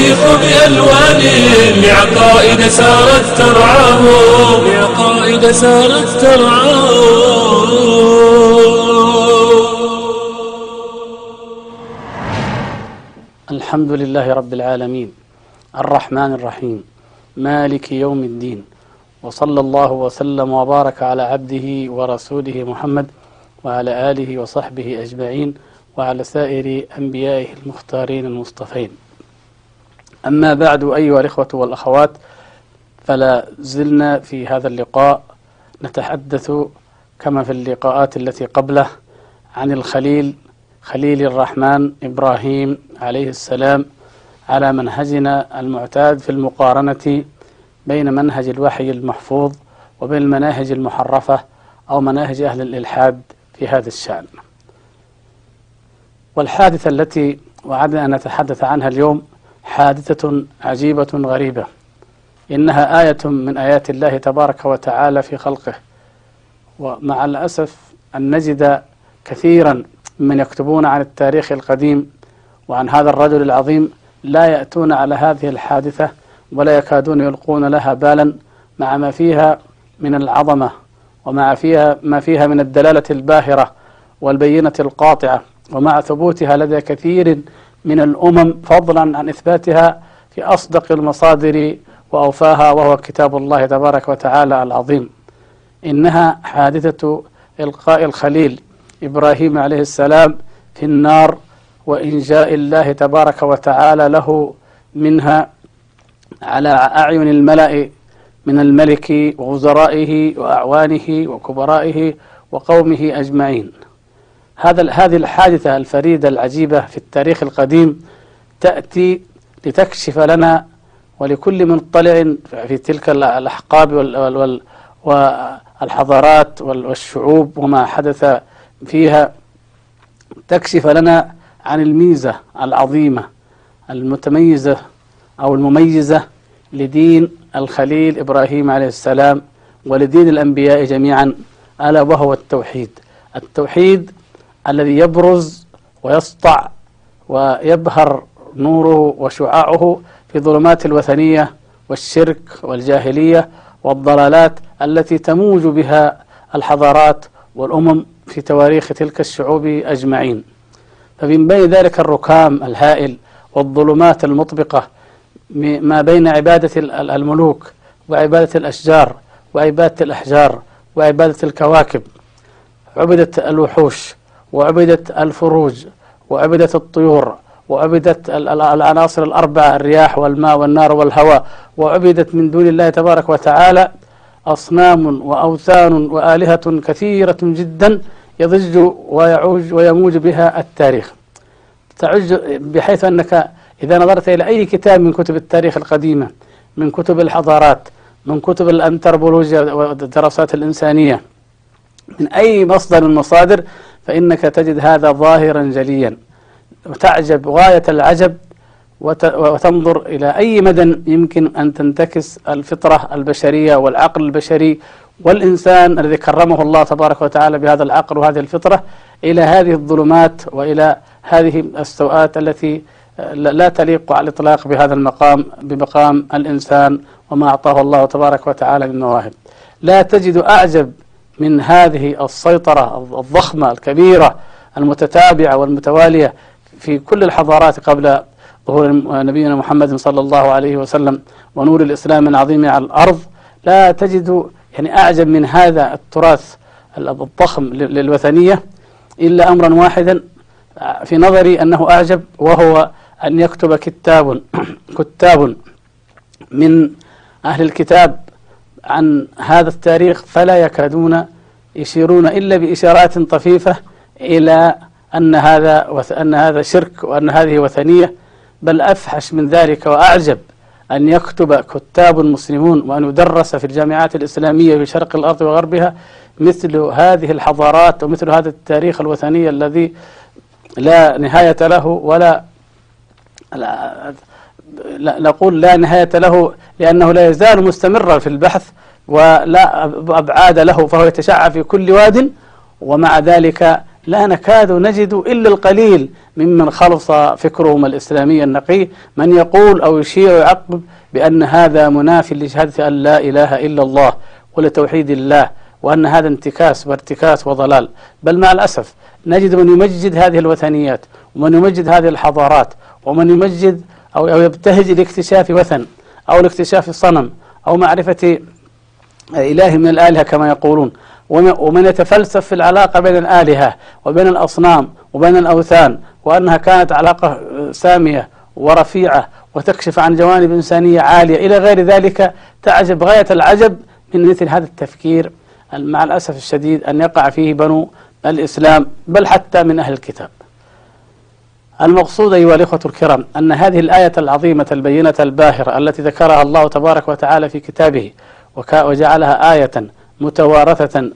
أنيق بألوان لعقائد سارت ترعاه لعقائد سارت ترعاه الحمد لله رب العالمين. الرحمن الرحيم. مالك يوم الدين. وصلى الله وسلم وبارك على عبده ورسوله محمد وعلى آله وصحبه أجمعين وعلى سائر أنبيائه المختارين المصطفين. أما بعد أيها الإخوة والأخوات فلا زلنا في هذا اللقاء نتحدث كما في اللقاءات التي قبله عن الخليل خليل الرحمن إبراهيم عليه السلام على منهجنا المعتاد في المقارنة بين منهج الوحي المحفوظ وبين المناهج المحرفة أو مناهج أهل الإلحاد في هذا الشأن. والحادثة التي وعدنا أن نتحدث عنها اليوم حادثة عجيبة غريبة. إنها آية من آيات الله تبارك وتعالى في خلقه. ومع الأسف أن نجد كثيرا من يكتبون عن التاريخ القديم وعن هذا الرجل العظيم لا يأتون على هذه الحادثة ولا يكادون يلقون لها بالا مع ما فيها من العظمة ومع فيها ما فيها من الدلالة الباهرة والبينة القاطعة. ومع ثبوتها لدى كثير من الأمم فضلا عن إثباتها في أصدق المصادر وأوفاها وهو كتاب الله تبارك وتعالى العظيم. إنها حادثة إلقاء الخليل إبراهيم عليه السلام في النار وإنجاء الله تبارك وتعالى له منها على أعين الملأ من الملك ووزرائه وأعوانه وكبرائه وقومه أجمعين. هذا هذه الحادثة الفريدة العجيبة في التاريخ القديم تأتي لتكشف لنا ولكل مطلع في تلك الأحقاب وال وال والحضارات والشعوب وما حدث فيها. تكشف لنا عن الميزة العظيمة المتميزة أو المميزة لدين الخليل إبراهيم عليه السلام ولدين الأنبياء جميعا ألا وهو التوحيد. التوحيد الذي يبرز ويسطع ويبهر نوره وشعاعه في ظلمات الوثنية والشرك والجاهلية والضلالات التي تموج بها الحضارات والأمم في تواريخ تلك الشعوب أجمعين. فمن بين ذلك الركام الهائل والظلمات المطبقة ما بين عبادة الملوك وعبادة الأشجار وعبادة الأحجار وعبادة الكواكب عبدت الوحوش وعبدت الفروج وعبدت الطيور وعبدت العناصر الأربعة الرياح والماء والنار والهواء وعبدت من دون الله تبارك وتعالى أصنام وأوثان وآلهة كثيرة جدا يضج ويعوج ويموج بها التاريخ. تعج بحيث أنك إذا نظرت إلى أي كتاب من كتب التاريخ القديمة من كتب الحضارات من كتب الأنثروبولوجيا والدراسات الإنسانية من أي مصدر من المصادر فإنك تجد هذا ظاهرا جليا. وتعجب غاية العجب وتنظر إلى أي مدى يمكن أن تنتكس الفطرة البشرية والعقل البشري والإنسان الذي كرمه الله تبارك وتعالى بهذا العقل وهذه الفطرة إلى هذه الظلمات وإلى هذه السوءات التي لا تليق على الإطلاق بهذا المقام بمقام الإنسان وما أعطاه الله تبارك وتعالى من مواهب. لا تجد أعجب من هذه السيطرة الضخمة الكبيرة المتتابعة والمتوالية في كل الحضارات قبل ظهور نبينا محمد صلى الله عليه وسلم ونور الإسلام العظيم على الأرض لا تجد يعني أعجب من هذا التراث الضخم للوثنية إلا أمرا واحدا في نظري أنه أعجب وهو أن يكتب كتاب كتاب من أهل الكتاب عن هذا التاريخ فلا يكادون يشيرون إلا بإشارات طفيفة إلى أن هذا أن هذا شرك وأن هذه وثنية بل أفحش من ذلك وأعجب أن يكتب كتاب مسلمون وأن يدرس في الجامعات الإسلامية في شرق الأرض وغربها مثل هذه الحضارات ومثل هذا التاريخ الوثني الذي لا نهاية له ولا لا نقول لا نهاية له لأنه لا يزال مستمرا في البحث ولا أبعاد له فهو يتشعب في كل واد ومع ذلك لا نكاد نجد إلا القليل ممن خلص فكرهم الإسلامي النقي. من يقول أو يشير ويعقب بأن هذا منافي لشهادة أن لا إله إلا الله ولتوحيد الله وأن هذا انتكاس وارتكاس وضلال. بل مع الأسف نجد من يمجد هذه الوثنيات ومن يمجد هذه الحضارات ومن يمجد أو يبتهج لاكتشاف وثن. أو لاكتشاف صنم أو معرفة إله من الآلهة كما يقولون. ومن يتفلسف في العلاقة بين الآلهة وبين الأصنام وبين الأوثان وأنها كانت علاقة سامية ورفيعة وتكشف عن جوانب إنسانية عالية إلى غير ذلك تعجب غاية العجب من مثل هذا التفكير مع الأسف الشديد أن يقع فيه بنو الإسلام بل حتى من أهل الكتاب. المقصود أيها الإخوة الكرام أن هذه الآية العظيمة البينة الباهرة التي ذكرها الله تبارك وتعالى في كتابه وجعلها آية متوارثة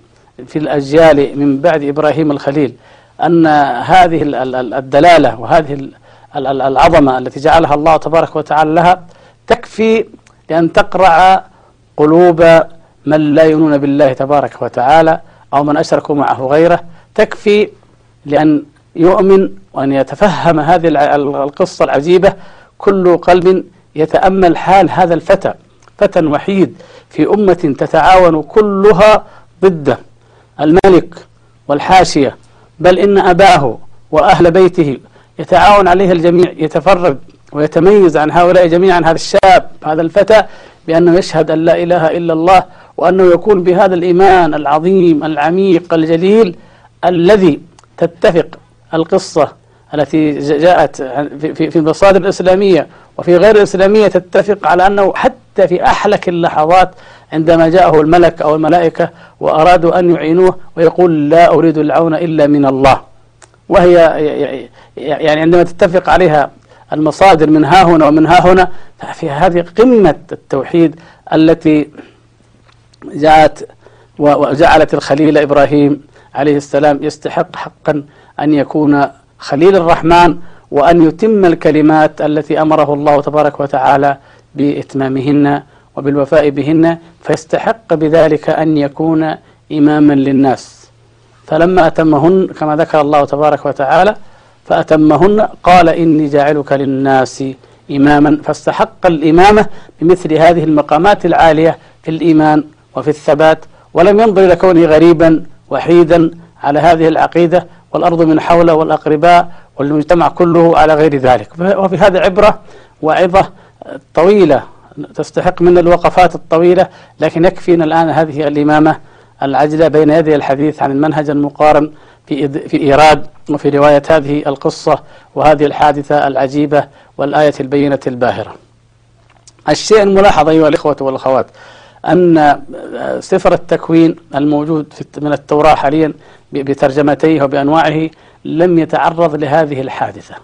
في الأجيال من بعد إبراهيم الخليل أن هذه الدلالة وهذه العظمة التي جعلها الله تبارك وتعالى لها تكفي لأن تقرع قلوب من لا يؤمنون بالله تبارك وتعالى أو من أشركوا معه غيره تكفي لأن يؤمن وأن يتفهم هذه القصة العجيبة كل قلب يتأمل حال هذا الفتى فتى وحيد في أمة تتعاون كلها ضده الملك والحاشية بل إن أباه وأهل بيته يتعاون عليه الجميع يتفرد ويتميز عن هؤلاء جميعا هذا الشاب هذا الفتى بأنه يشهد أن لا إله إلا الله وأنه يكون بهذا الإيمان العظيم العميق الجليل الذي تتفق القصة التي جاءت في المصادر الإسلامية وفي غير الإسلامية تتفق على أنه حتى في أحلك اللحظات عندما جاءه الملك أو الملائكة وأرادوا أن يعينوه ويقول لا أريد العون إلا من الله. وهي يعني عندما تتفق عليها المصادر من ها هنا ومن ها هنا ففي هذه قمة التوحيد التي جاءت وجعلت الخليل إبراهيم عليه السلام يستحق حقا أن يكون خليل الرحمن وأن يتم الكلمات التي أمره الله تبارك وتعالى بإتمامهن وبالوفاء بهن فيستحق بذلك أن يكون إماما للناس. فلما أتمهن كما ذكر الله تبارك وتعالى فأتمهن قال إني جاعلك للناس إماما. فاستحق الإمامة بمثل هذه المقامات العالية في الإيمان وفي الثبات ولم ينظر إلى كونه غريبا وحيدا على هذه العقيدة والأرض من حوله والأقرباء والمجتمع كله على غير ذلك. وفي هذا عبرة وعظة طويلة تستحق منا الوقفات الطويلة لكن يكفينا الآن هذه الإمامة العجلة بين يدي الحديث عن المنهج المقارن في في إيراد وفي رواية هذه القصة وهذه الحادثة العجيبة والآية البينة الباهرة. الشيء الملاحظ أيها الإخوة والأخوات أن سفر التكوين الموجود من التوراة حاليا بترجمتيه وبأنواعه لم يتعرض لهذه الحادثة.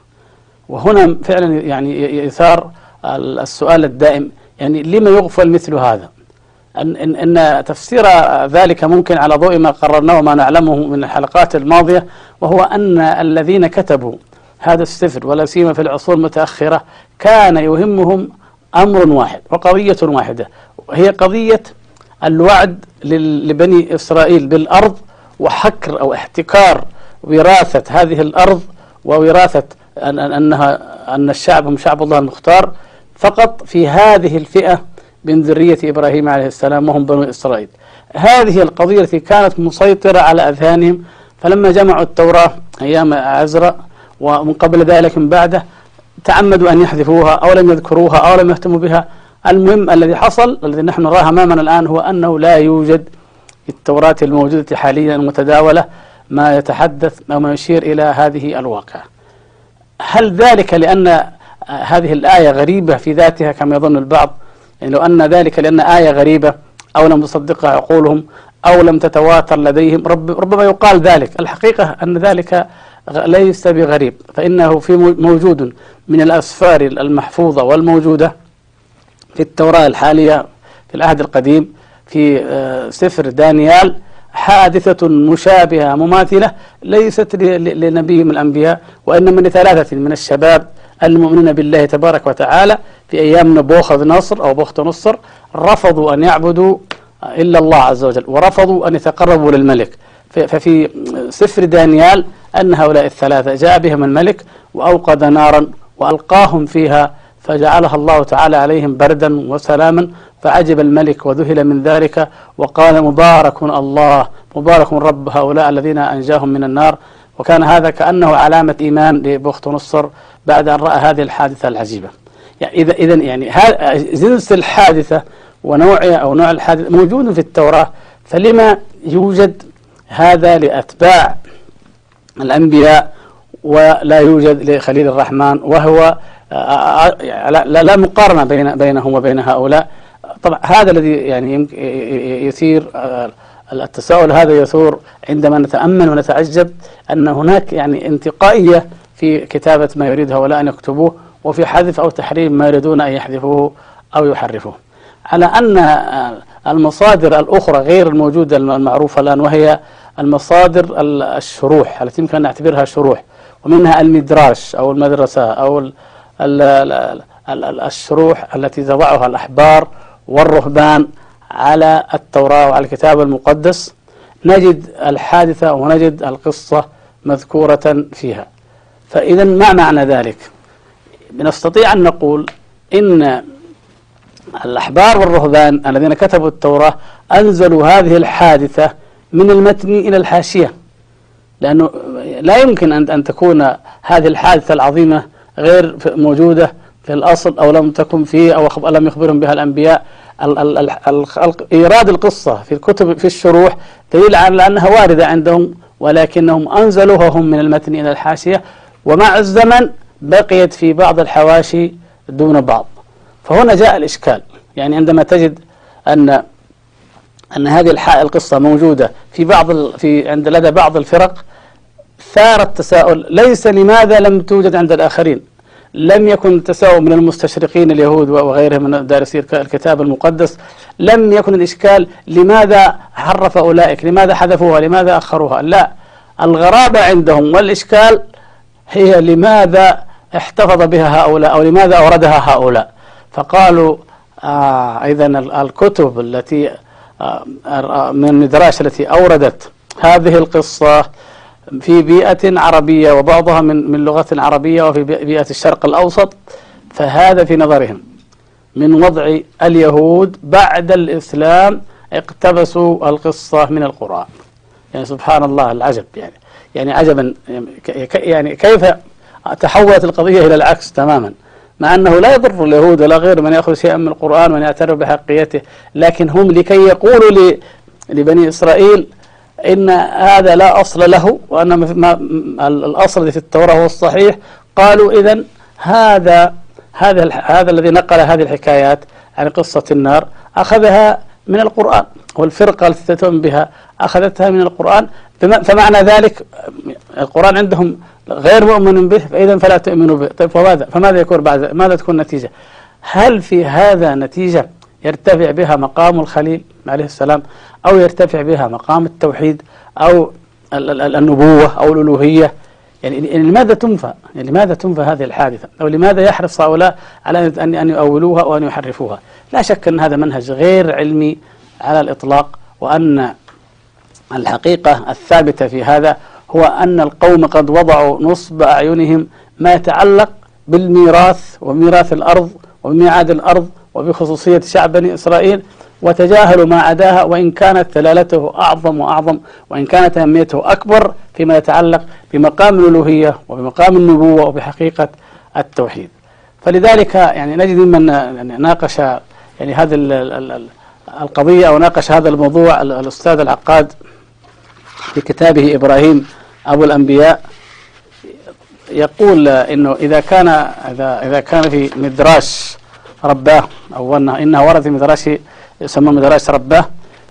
وهنا فعلا يعني يثار السؤال الدائم يعني لما يغفل مثل هذا؟ أن, إن, إن تفسير ذلك ممكن على ضوء ما قررناه وما نعلمه من الحلقات الماضية وهو أن الذين كتبوا هذا السفر ولا سيما في العصور المتأخرة كان يهمهم أمر واحد وقضية واحدة هي قضية الوعد لبني إسرائيل بالأرض وحكر أو احتكار وراثة هذه الأرض ووراثة أن أنها أن الشعب هم شعب الله المختار فقط في هذه الفئة من ذرية إبراهيم عليه السلام وهم بنو إسرائيل. هذه القضية التي كانت مسيطرة على أذهانهم فلما جمعوا التوراة أيام عزرا ومن قبل ذلك من بعده تعمدوا أن يحذفوها أو لم يذكروها أو لم يهتموا بها المهم الذي حصل الذي نحن نراه أمامنا الآن هو أنه لا يوجد التوراة الموجودة حاليا المتداولة ما يتحدث أو ما يشير إلى هذه الواقعة هل ذلك لأن هذه الآية غريبة في ذاتها كما يظن البعض؟ يعني لو أن ذلك لأن آية غريبة أو لم تصدقها عقولهم أو لم تتواتر لديهم رب ربما يقال ذلك. الحقيقة أن ذلك ليس بغريب فإنه في موجود من الأسفار المحفوظة والموجودة في التوراة الحالية في العهد القديم. في آه، سفر دانيال حادثة مشابهة مماثلة ليست لنبي من الأنبياء وإنما لثلاثة من الشباب المؤمنين بالله تبارك وتعالى في أيام نبوخذ نصر أو بخت نصر رفضوا أن يعبدوا إلا الله عز وجل ورفضوا أن يتقربوا للملك. ففي سفر دانيال أن هؤلاء الثلاثة جاء بهم الملك وأوقد نارا وألقاهم فيها فجعلها الله تعالى عليهم بردا وسلاما فعجب الملك وذهل من ذلك وقال مبارك الله مبارك رب هؤلاء الذين أنجاهم من النار. وكان هذا كأنه علامة إيمان لبخت نصر بعد أن رأى هذه الحادثة العجيبة. يعني إذا إذا يعني جنس الحادثة ونوعها أو نوع الحادثة موجود في التوراة فلما يوجد هذا لأتباع الأنبياء ولا يوجد لخليل الرحمن وهو آه، آه، آه، لا, مقارنة بين بينهم وبين هؤلاء طبعا هذا الذي يعني يثير التساؤل هذا يثور عندما نتأمل ونتعجب أن هناك يعني انتقائية في كتابة ما يريد هؤلاء أن يكتبوه وفي حذف أو تحريم ما يريدون أن يحذفوه أو يحرفوه. على أن المصادر الأخرى غير الموجودة المعروفة الآن وهي المصادر الشروح التي يمكن أن نعتبرها شروح ومنها المدراش أو المدرسة أو الشروح التي تضعها الأحبار والرهبان على التوراة وعلى الكتاب المقدس نجد الحادثة ونجد القصة مذكورة فيها. فإذا ما معنى ذلك؟ نستطيع أن نقول إن الأحبار والرهبان الذين كتبوا التوراة أنزلوا هذه الحادثة من المتن إلى الحاشية. لأنه لا يمكن أن أن تكون هذه الحادثة العظيمة غير موجودة في الأصل أو لم تكن فيه أو لم يخبرهم بها الأنبياء إيراد القصة في الكتب في الشروح دليل على أنها واردة عندهم ولكنهم أنزلوها هم من المتن إلى الحاشية ومع الزمن بقيت في بعض الحواشي دون بعض. فهنا جاء الإشكال. يعني عندما تجد أن أن هذه القصة موجودة في بعض في عند لدى بعض الفرق ثار التساؤل ليس لماذا لم توجد عند الآخرين؟ لم يكن التساؤل من المستشرقين اليهود وغيرهم من دارسي الكتاب المقدس. لم يكن الإشكال لماذا حرف أولئك لماذا حذفوها لماذا أخروها. لا الغرابة عندهم والإشكال هي لماذا احتفظ بها هؤلاء أو لماذا أوردها هؤلاء. فقالوا آه إذا الكتب التي آه من المدراش التي أوردت هذه القصة في بيئة عربية وبعضها من من لغة عربية وفي بيئة الشرق الأوسط فهذا في نظرهم. من وضع اليهود بعد الإسلام اقتبسوا القصة من القرآن. يعني سبحان الله العجب يعني. يعني عجبا يعني كيف تحولت القضية إلى العكس تماما. مع أنه لا يضر اليهود ولا غير من يأخذ شيئا من القرآن ومن يعترف بحقيته لكن هم لكي يقولوا لبني إسرائيل إن هذا لا أصل له وأن ما الأصل في التوراة هو الصحيح. قالوا إذا هذا هذا هذا الذي نقل هذه الحكايات عن قصة النار أخذها من القرآن والفرقة التي تتم بها أخذتها من القرآن. فمعنى ذلك القرآن عندهم غير مؤمن به فإذا فلا تؤمنوا به. طيب فماذا فماذا يكون بعد ماذا تكون النتيجة؟ هل في هذا نتيجة؟ يرتفع بها مقام الخليل عليه السلام أو يرتفع بها مقام التوحيد أو النبوة أو الألوهية. يعني لماذا تنفى؟ يعني لماذا تنفى هذه الحادثة؟ أو لماذا يحرص هؤلاء على أن أن يؤولوها وأن يحرفوها؟ لا شك أن هذا منهج غير علمي على الإطلاق وأن الحقيقة الثابتة في هذا هو أن القوم قد وضعوا نصب أعينهم ما يتعلق بالميراث وميراث الأرض وميعاد الأرض وبخصوصية شعب بني إسرائيل وتجاهلوا ما عداها وإن كانت دلالته أعظم وأعظم وإن كانت أهميته أكبر فيما يتعلق بمقام الألوهية وبمقام النبوة وبحقيقة التوحيد. فلذلك يعني نجد ممن ناقش يعني هذه القضية أو ناقش هذا الموضوع الأستاذ العقاد في كتابه إبراهيم أبو الأنبياء. يقول إنه إذا كان إذا إذا كان في مدراش رباه أو إنها ورد في مدراش يسمى مدراس رباه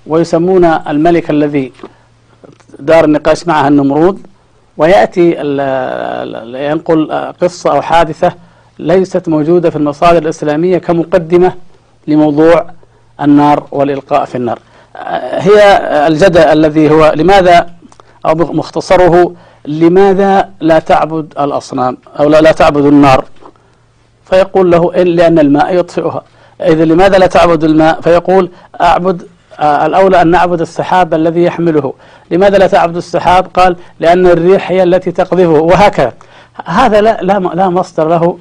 ويسمون الملك الذي دار النقاش معها النمرود ويأتي ينقل قصة أو حادثة ليست موجودة في المصادر الإسلامية كمقدمة لموضوع النار والإلقاء في النار. هي الجدل الذي هو لماذا أو مختصره لماذا لا تعبد الأصنام أو لا, لا تعبد النار؟ فيقول له إن لأن الماء يطفئها. إذا لماذا لا تعبد الماء؟ فيقول أعبد آه، الأولى أن نعبد السحاب الذي يحمله. لماذا لا تعبد السحاب؟ قال لأن الريح هي التي تقذفه وهكذا. هذا لا, لا, لا مصدر له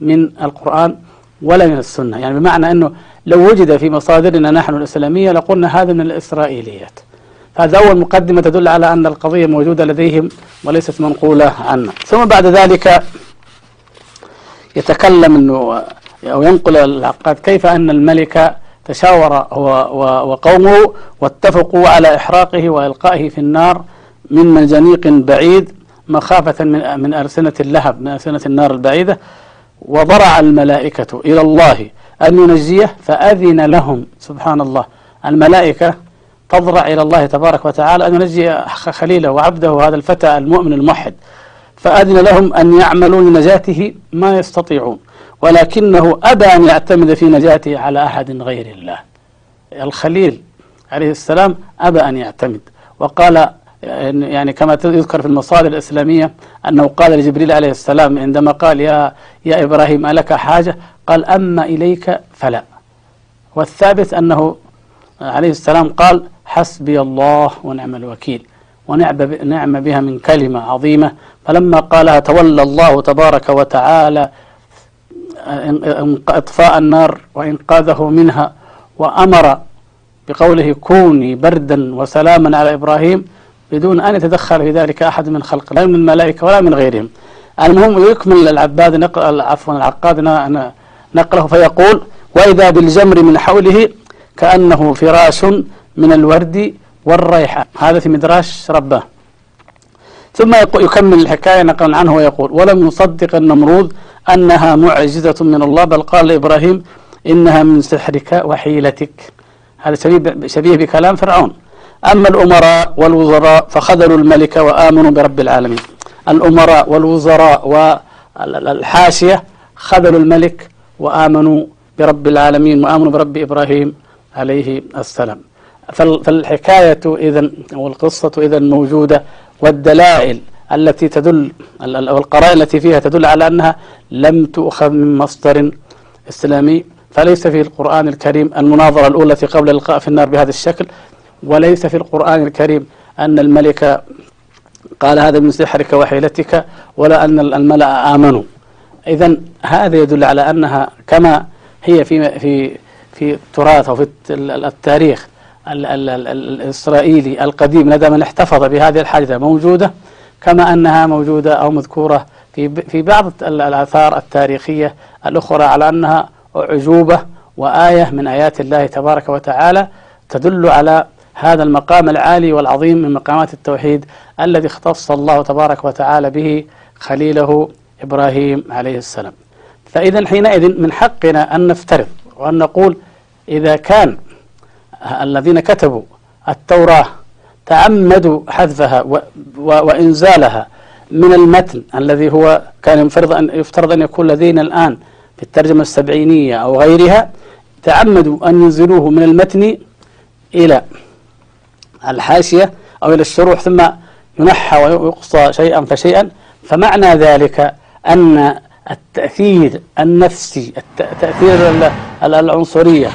من القرآن ولا من السنة. يعني بمعنى أنه لو وجد في مصادرنا نحن الإسلامية لقلنا هذا من الإسرائيليات. هذا أول مقدمة تدل على أن القضية موجودة لديهم وليست منقولة عنا ثم بعد ذلك يتكلم أنه أو ينقل العقاد كيف أن الملك تشاور هو وقومه واتفقوا على إحراقه وإلقائه في النار من منجنيق بعيد مخافة من من ألسنة اللهب من ألسنة النار البعيدة. وضرع الملائكة إلى الله أن ينجيه فأذن لهم سبحان الله. الملائكة تضرع إلى الله تبارك وتعالى أن ينجي خليله وعبده هذا الفتى المؤمن الموحد. فأذن لهم أن يعملوا لنجاته ما يستطيعون. ولكنه أبى أن يعتمد في نجاته على أحد غير الله. الخليل عليه السلام أبى أن يعتمد. وقال يعني كما يذكر في المصادر الإسلامية أنه قال لجبريل عليه السلام عندما قال يا يا إبراهيم ألك حاجة؟ قال أما إليك فلا. والثابت أنه عليه السلام قال حسبي الله ونعم الوكيل. ونعم بها من كلمة عظيمة فلما قالها تولى الله تبارك وتعالى إطفاء النار وإنقاذه منها وأمر بقوله كوني بردا وسلاما على إبراهيم بدون أن يتدخل في ذلك أحد من خلق لا من الملائكة ولا من غيرهم. المهم يكمل العباد نقل عفوا العقاد نقله فيقول وإذا بالجمر من حوله كأنه فراش من الورد والريحان هذا في مدراش ربه. ثم يكمل الحكاية نقلا عنه ويقول ولم يصدق النمرود أنها معجزة من الله بل قال لإبراهيم إنها من سحرك وحيلتك. هذا شبيه بكلام فرعون. أما الأمراء والوزراء فخذلوا الملك وآمنوا برب العالمين. الأمراء والوزراء والحاشية خذلوا الملك وآمنوا برب العالمين وآمنوا برب إبراهيم عليه السلام. فالحكاية إذا والقصة إذا موجودة والدلائل التي تدل والقرائن التي فيها تدل على أنها لم تؤخذ من مصدر إسلامي فليس في القرآن الكريم المناظرة الأولى التي قبل الإلقاء في النار بهذا الشكل وليس في القرآن الكريم أن الملك قال هذا من سحرك وحيلتك ولا أن الملأ آمنوا. إذا هذا يدل على أنها كما هي في في في التراث أو في التاريخ الإسرائيلي القديم لدى من احتفظ بهذه الحادثة موجودة كما أنها موجودة أو مذكورة في في بعض الآثار التاريخية الأخرى على أنها أعجوبة وآية من آيات الله تبارك وتعالى تدل على هذا المقام العالي والعظيم من مقامات التوحيد الذي اختص الله تبارك وتعالى به خليله إبراهيم عليه السلام. فإذا حينئذ من حقنا أن نفترض وأن نقول إذا كان الذين كتبوا التوراة تعمدوا حذفها وإنزالها من المتن الذي هو كان يفترض أن, يفترض أن يكون لدينا الآن في الترجمة السبعينية أو غيرها تعمدوا أن ينزلوه من المتن إلى الحاشية أو إلى الشروح ثم ينحى ويقصى شيئا فشيئا. فمعنى ذلك أن التأثير النفسي تأثير العنصرية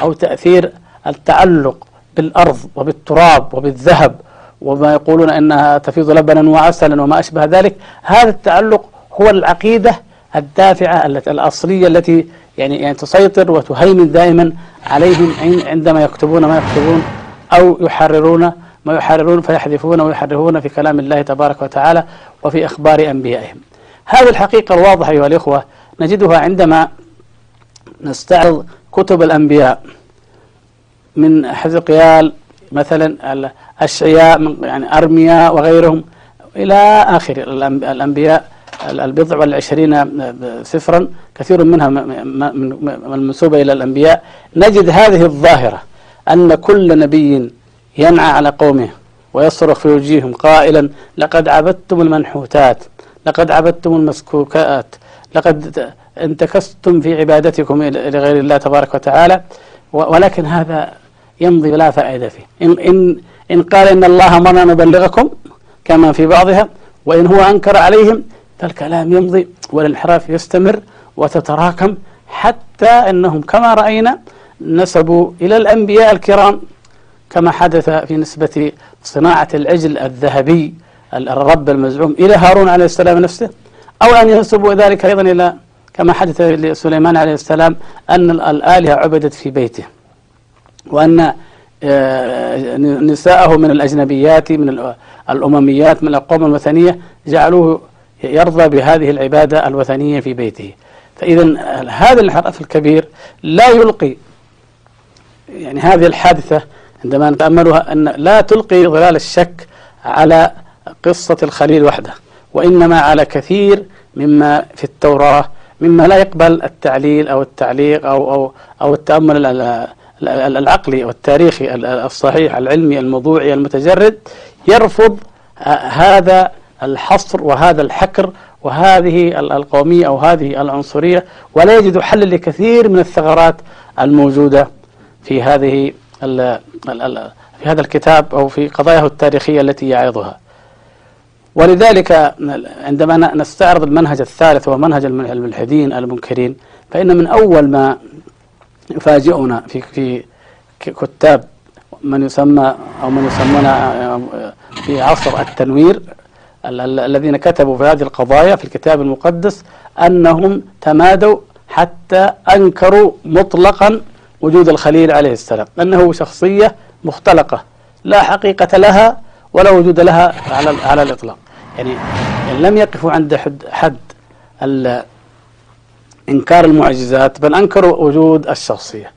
أو تأثير التعلق بالأرض وبالتراب وبالذهب وما يقولون أنها تفيض لبنا وعسلا وما أشبه ذلك هذا التعلق هو العقيدة الدافعة الأصلية التي يعني يعني تسيطر وتهيمن دائما عليهم عندما يكتبون ما يكتبون أو يحررون ما يحررون فيحذفون ويحرفون في كلام الله تبارك وتعالى وفي أخبار أنبيائهم. هذه الحقيقة الواضحة أيها الإخوة نجدها عندما نستعرض كتب الأنبياء. من حزقيال مثلا الأشعياء يعني أرميا وغيرهم إلى آخر الأنبياء البضع والعشرين سفرا كثير منها منسوبة إلى الأنبياء. نجد هذه الظاهرة أن كل نبي ينعى على قومه ويصرخ في وجيههم قائلا لقد عبدتم المنحوتات لقد عبدتم المسكوكات لقد انتكستم في عبادتكم لغير الله تبارك وتعالى. ولكن هذا يمضي بلا فائدة فيه. إن, إن, إن قال إن الله أمرنا نبلغكم كما في بعضها وإن هو أنكر عليهم فالكلام يمضي والانحراف يستمر وتتراكم حتى أنهم كما رأينا نسبوا إلى الأنبياء الكرام كما حدث في نسبة صناعة العجل الذهبي الرب المزعوم إلى هارون عليه السلام نفسه أو أن ينسبوا ذلك أيضا إلى كما حدث لسليمان عليه السلام أن الآلهة عبدت في بيته. وأن آه، نساءه من الأجنبيات من الأمميات من الأقوام الوثنية جعلوه يرضى بهذه العبادة الوثنية في بيته. فإذا هذا الانحراف الكبير لا يلقي يعني هذه الحادثة عندما نتأملها أن لا تلقي ظلال الشك على قصة الخليل وحده وإنما على كثير مما في التوراة مما لا يقبل التعليل أو التعليق أو أو أو التأمل العقلي والتاريخي الصحيح العلمي الموضوعي المتجرد يرفض هذا الحصر وهذا الحكر وهذه القومية أو هذه العنصرية ولا يجد حل لكثير من الثغرات الموجودة في هذه في هذا الكتاب أو في قضاياه التاريخية التي يعرضها. ولذلك عندما نستعرض المنهج الثالث ومنهج الملحدين المنكرين فإن من أول ما يفاجئنا في في كتاب من يسمى أو من يسمون في عصر التنوير الذين كتبوا في هذه القضايا في الكتاب المقدس أنهم تمادوا حتى أنكروا مطلقا وجود الخليل عليه السلام أنه شخصية مختلقة لا حقيقة لها ولا وجود لها على على الإطلاق. يعني, يعني لم يقفوا عند حد, حد إنكار المعجزات بل أنكروا وجود الشخصية.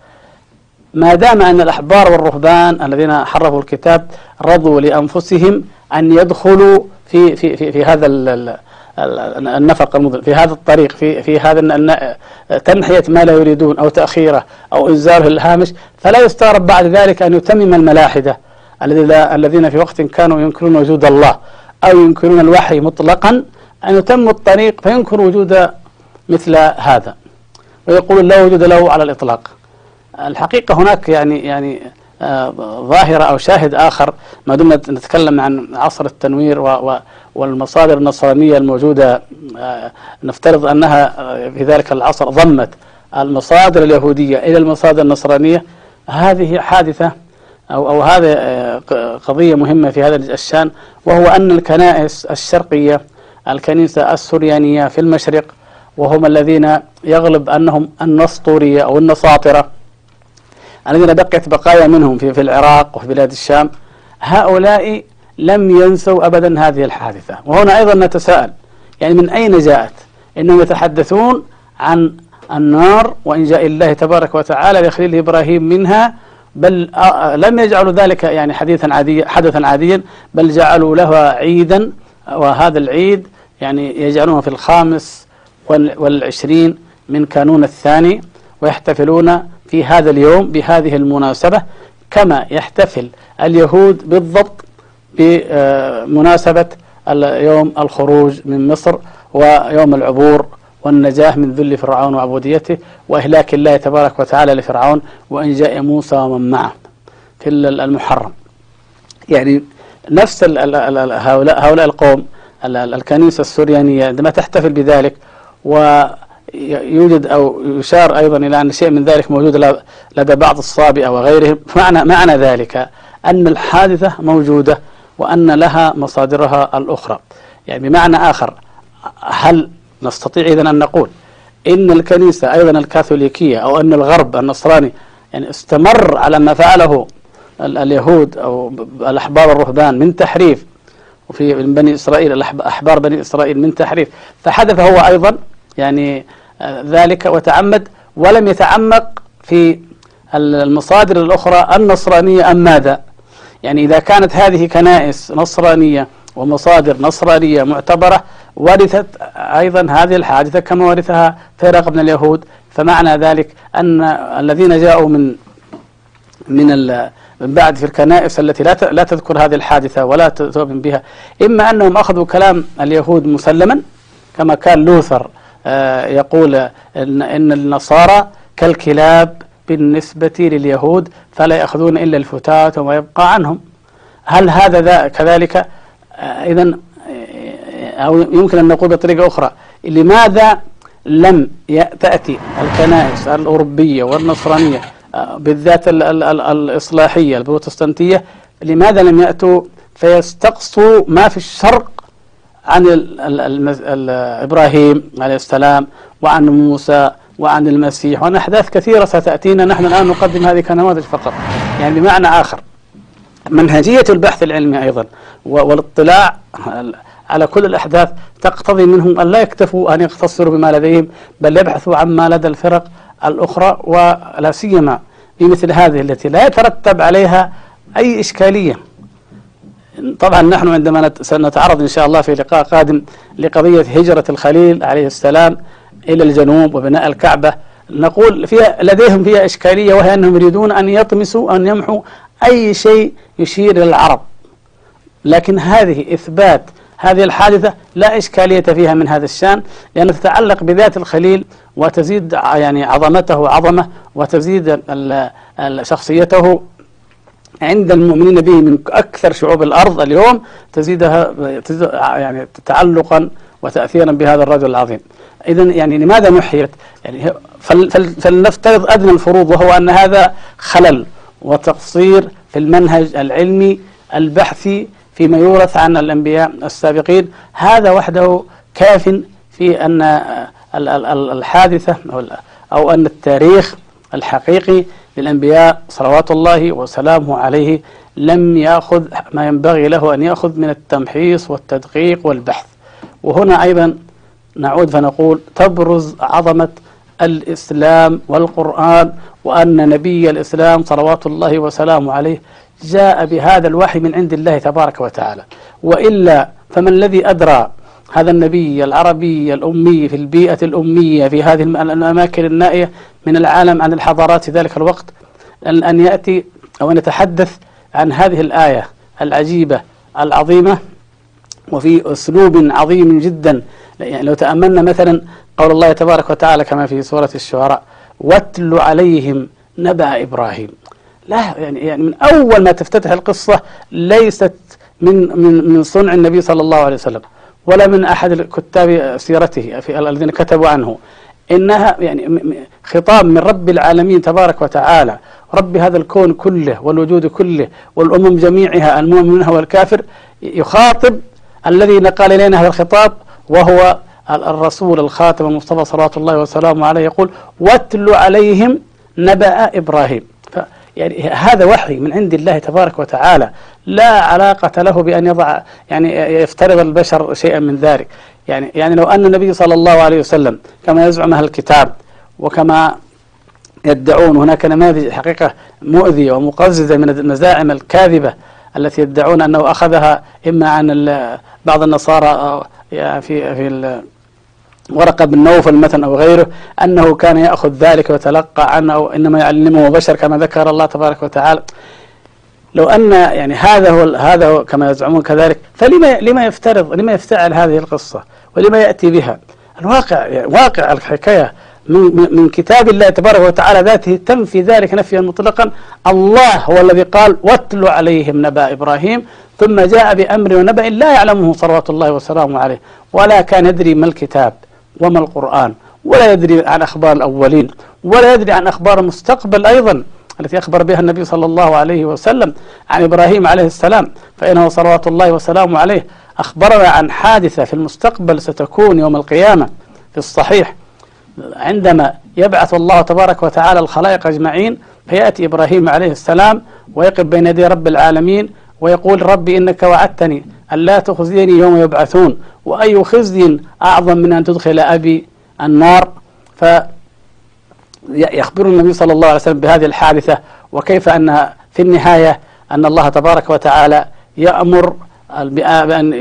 ما دام أن الأحبار والرهبان الذين حرفوا الكتاب رضوا لأنفسهم أن يدخلوا في في في, في هذا النفق المضل في هذا الطريق في في هذا تنحية ما لا يريدون أو تأخيره أو إنزاله الهامش فلا يستغرب بعد ذلك أن يتمم الملاحدة الذين في وقت كانوا ينكرون وجود الله أو ينكرون الوحي مطلقا أن يتم الطريق فينكر وجود مثل هذا. ويقول لا وجود له على الإطلاق. الحقيقة هناك يعني يعني آه، ظاهرة أو شاهد آخر ما دمنا نتكلم عن عصر التنوير والمصادر النصرانية الموجودة. آه، نفترض أنها آه، في ذلك العصر ضمت المصادر اليهودية إلى المصادر النصرانية. هذه حادثة أو أو هذه قضية مهمة في هذا الشأن وهو أن الكنائس الشرقية الكنيسة السريانية في المشرق وهم الذين يغلب أنهم النسطورية أو النساطرة الذين بقيت بقايا منهم في, في العراق وفي بلاد الشام هؤلاء لم ينسوا أبدا هذه الحادثة. وهنا أيضا نتساءل يعني من أين جاءت؟ إنهم يتحدثون عن النار وإن جاء الله تبارك وتعالى لخليل إبراهيم منها بل لم يجعلوا ذلك يعني حديثا عاديا حدثا عاديا بل جعلوا له عيدا وهذا العيد يعني يجعلونه في الخامس والعشرين من كانون الثاني ويحتفلون في هذا اليوم بهذه المناسبة كما يحتفل اليهود بالضبط بمناسبة يوم الخروج من مصر ويوم العبور والنجاة من ذل فرعون وعبوديته وإهلاك الله تبارك وتعالى لفرعون وإن جاء موسى ومن معه في المحرم. يعني نفس هؤلاء القوم الكنيسة السوريانية عندما تحتفل بذلك ويوجد أو يشار أيضا إلى أن شيء من ذلك موجود لدى بعض الصابئة وغيرهم. معنى, معنى ذلك أن الحادثة موجودة وأن لها مصادرها الأخرى. يعني بمعنى آخر هل نستطيع إذن أن نقول إن الكنيسة أيضا الكاثوليكية أو أن الغرب النصراني يعني استمر على ما فعله اليهود أو الأحبار الرهبان من تحريف وفي بني إسرائيل أحبار بني إسرائيل من تحريف فحدث هو أيضا يعني آه، ذلك وتعمد ولم يتعمق في المصادر الأخرى النصرانية أم ماذا. يعني إذا كانت هذه كنائس نصرانية ومصادر نصرانية معتبرة ورثت أيضا هذه الحادثة كما ورثها فرق من اليهود. فمعنى ذلك أن الذين جاءوا من من من بعد في الكنائس التي لا لا تذكر هذه الحادثة ولا تؤمن بها. إما أنهم أخذوا كلام اليهود مسلما كما كان لوثر يقول إن, النصارى كالكلاب بالنسبة لليهود فلا يأخذون إلا الفتات وما يبقى عنهم. هل هذا ذا كذلك؟ آه، إذا آه، أو يمكن أن نقول بطريقة أخرى لماذا لم تأتي الكنائس الأوروبية والنصرانية آه، بالذات ال ال ال الإصلاحية البروتستانتية لماذا لم يأتوا؟ فيستقصوا ما في الشرق عن إبراهيم عليه السلام وعن موسى وعن المسيح وعن أحداث كثيرة ستأتينا. نحن الآن نقدم هذه كنماذج فقط. يعني بمعنى آخر منهجية البحث العلمي أيضا والاطلاع على كل الأحداث تقتضي منهم أن لا يكتفوا أن يقتصروا بما لديهم بل يبحثوا عما لدى الفرق الأخرى ولا سيما في مثل هذه التي لا يترتب عليها أي إشكالية. طبعا نحن عندما سنتعرض إن شاء الله في لقاء قادم لقضية هجرة الخليل عليه السلام إلى الجنوب وبناء الكعبة. نقول فيها لديهم فيها إشكالية وهي أنهم يريدون أن يطمسوا أن يمحوا أي شيء يشير إلى العرب لكن هذه إثبات هذه الحادثة لا إشكالية فيها من هذا الشأن لأنها تتعلق بذات الخليل وتزيد يعني عظمته عظمة وتزيد شخصيته عند المؤمنين به من أكثر شعوب الأرض اليوم تزيدها يعني تعلقا وتأثيرا بهذا الرجل العظيم. إذا يعني لماذا نحيت يعني فلنفترض أدنى الفروض وهو أن هذا خلل وتقصير في المنهج العلمي البحثي فيما يورث عن الأنبياء السابقين. هذا وحده كاف في أن الحادثة أو أن التاريخ الحقيقي للأنبياء صلوات الله وسلامه عليه لم يأخذ ما ينبغي له أن يأخذ من التمحيص والتدقيق والبحث. وهنا أيضا نعود فنقول تبرز عظمة الإسلام والقرآن وأن نبي الإسلام صلوات الله وسلامه عليه جاء بهذا الوحي من عند الله تبارك وتعالى. وإلا فما الذي أدرى هذا النبي العربي الأمي في البيئة الأمية في هذه الأماكن النائية من العالم عن الحضارات في ذلك الوقت. أن يأتي أو أن يتحدث عن هذه الآية العجيبة العظيمة وفي أسلوب عظيم جدا. يعني لو تأملنا مثلا قول الله تبارك وتعالى كما في سورة الشعراء واتل عليهم نبأ إبراهيم. لا يعني يعني من أول ما تفتتح القصة ليست من من من صنع النبي صلى الله عليه وسلم. ولا من أحد كتاب سيرته في الذين كتبوا عنه. إنها يعني خطاب من رب العالمين تبارك وتعالى. رب هذا الكون كله والوجود كله والأمم جميعها المؤمن منها والكافر يخاطب الذي نقل إلينا هذا الخطاب وهو الرسول الخاتم المصطفى صلوات الله وسلامه عليه يقول واتل عليهم نبأ إبراهيم. يعني هذا وحي من عند الله تبارك وتعالى. لا علاقة له بأن يضع يعني يفترض البشر شيئا من ذلك. يعني يعني لو أن النبي صلى الله عليه وسلم كما يزعم أهل الكتاب وكما يدعون هناك نماذج حقيقة مؤذية ومقززة من المزاعم الكاذبة التي يدعون أنه أخذها إما عن بعض النصارى في في ورقة بن نوفل مثلا أو غيره أنه كان يأخذ ذلك ويتلقى عنه أو إنما يعلمه بشر كما ذكر الله تبارك وتعالى. لو أن يعني هذا هو هذا هو كما يزعمون كذلك فلما لما يفترض لما يفتعل هذه القصة ولما يأتي بها؟ الواقع يعني واقع الحكاية من, من كتاب الله تبارك وتعالى ذاته تنفي ذلك نفيا مطلقا. الله هو الذي قال واتل عليهم نبأ إبراهيم ثم جاء بأمر ونبأ لا يعلمه صلوات الله وسلامه عليه ولا كان يدري ما الكتاب. وما القرآن؟ ولا يدري عن أخبار الأولين ولا يدري عن أخبار المستقبل أيضا التي أخبر بها النبي صلى الله عليه وسلم عن إبراهيم عليه السلام فإنه صلوات الله وسلامه عليه أخبرنا عن حادثة في المستقبل ستكون يوم القيامة في الصحيح. عندما يبعث الله تبارك وتعالى الخلائق أجمعين فيأتي إبراهيم عليه السلام ويقف بين يدي رب العالمين ويقول ربي إنك وعدتني. أن لا تخزيني يوم يبعثون وأي خزي أعظم من أن تدخل أبي النار. فيخبر النبي صلى الله عليه وسلم بهذه الحادثة وكيف أن في النهاية أن الله تبارك وتعالى يأمر بأن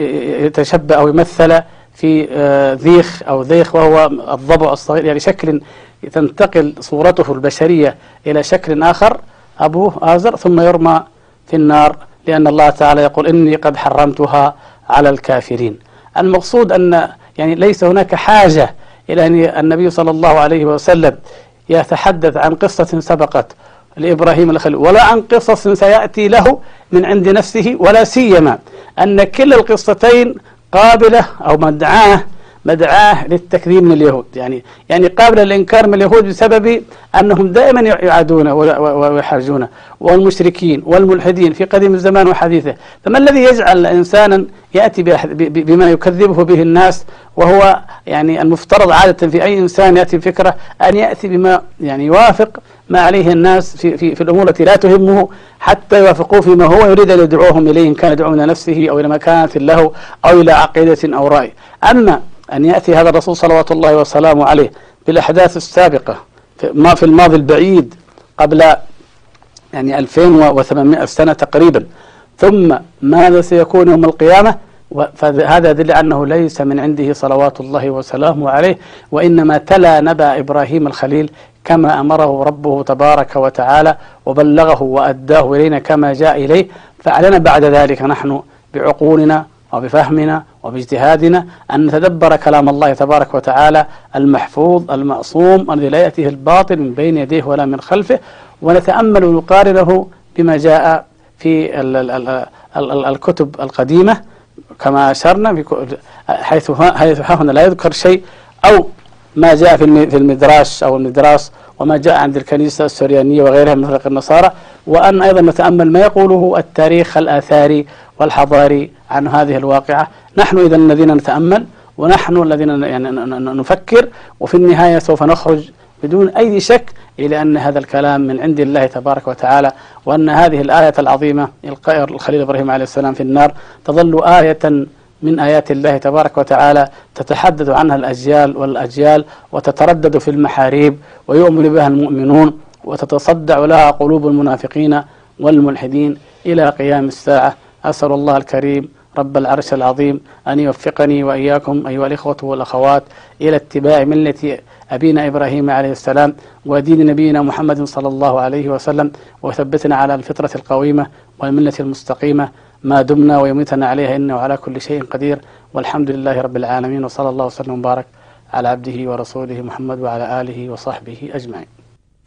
يتشبه أو يمثل في آه، ذيخ أو ذيخ وهو الضبع الصغير يعني شكل تنتقل صورته البشرية إلى شكل آخر أبوه آزر ثم يرمى في النار. لأن الله تعالى يقول إني قد حرمتها على الكافرين. المقصود أن يعني ليس هناك حاجة إلى أن النبي صلى الله عليه وسلم يتحدث عن قصة سبقت لإبراهيم الخليل ولا عن قصص سيأتي له من عند نفسه ولا سيما أن كلا القصتين قابلة أو مدعاة مدعاه للتكذيب من اليهود. يعني يعني قابل الإنكار من اليهود بسبب أنهم دائما يعادون ويحرجون والمشركين والملحدين في قديم الزمان وحديثه. فما الذي يجعل إنسانا يأتي بما يكذبه به الناس؟ وهو يعني المفترض عادة في أي إنسان يأتي بفكرة أن يأتي بما يعني يوافق ما عليه الناس في, في, في الأمور التي لا تهمه حتى يوافقوه فيما هو يريد أن يدعوهم إليه إن كان يدعو إلى نفسه أو إلى مكانة له أو إلى عقيدة أو رأي. أما أن يأتي هذا الرسول صلوات الله وسلامه عليه بالأحداث السابقة ما في الماضي البعيد قبل يعني 2800 سنة تقريبا. ثم ماذا سيكون يوم القيامة؟ فهذا يدل أنه ليس من عنده صلوات الله وسلامه عليه وإنما تلا نبأ إبراهيم الخليل كما أمره ربه تبارك وتعالى وبلغه وأداه إلينا كما جاء إليه. فعلنا بعد ذلك نحن بعقولنا وبفهمنا وباجتهادنا أن نتدبر كلام الله تبارك وتعالى المحفوظ المعصوم الذي لا يأتيه الباطل من بين يديه ولا من خلفه ونتأمل ونقارنه بما جاء في الكتب القديمة كما أشرنا حيث حيث هنا لا يذكر شيء أو ما جاء في المدراش أو المدراس وما جاء عند الكنيسة السريانية وغيرها من فرق النصارى وأن أيضا نتأمل ما يقوله التاريخ الآثاري والحضاري عن هذه الواقعة. نحن إذا الذين نتأمل ونحن الذين يعني نفكر وفي النهاية سوف نخرج بدون أي شك إلى أن هذا الكلام من عند الله تبارك وتعالى وأن هذه الآية العظيمة إلقاء الخليل إبراهيم عليه السلام في النار تظل آية من آيات الله تبارك وتعالى تتحدث عنها الأجيال والأجيال وتتردد في المحاريب ويؤمن بها المؤمنون وتتصدع لها قلوب المنافقين والملحدين إلى قيام الساعة. أسأل الله الكريم رب العرش العظيم أن يوفقني وإياكم أيها الإخوة والأخوات إلى اتباع ملة أبينا إبراهيم عليه السلام ودين نبينا محمد صلى الله عليه وسلم وثبتنا على الفطرة القويمة والملة المستقيمة. ما دمنا ويميتنا عليها إنه على كل شيء قدير. والحمد لله رب العالمين وصلى الله وسلم وبارك على عبده ورسوله محمد وعلى آله وصحبه أجمعين.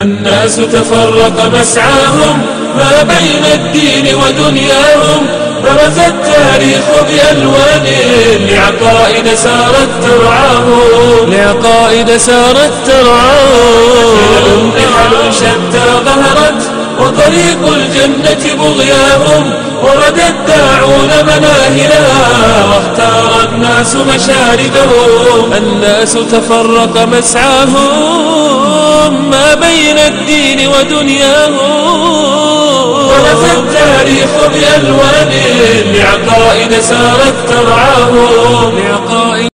الناس تفرق مسعاهم ما بين الدين ودنياهم برز التاريخ بألوان لعقائد سارت ترعاهم. لعقائد سارت ترعاهم. نحل شتى ظهرت وطريق الجنة بغياهم ورد الداعون مناهلها واختار الناس مشاردهم الناس تفرق مسعاهم ما بين الدين ودنياهم. ورث التاريخ بألوان لعقائد سارت ترعاهم.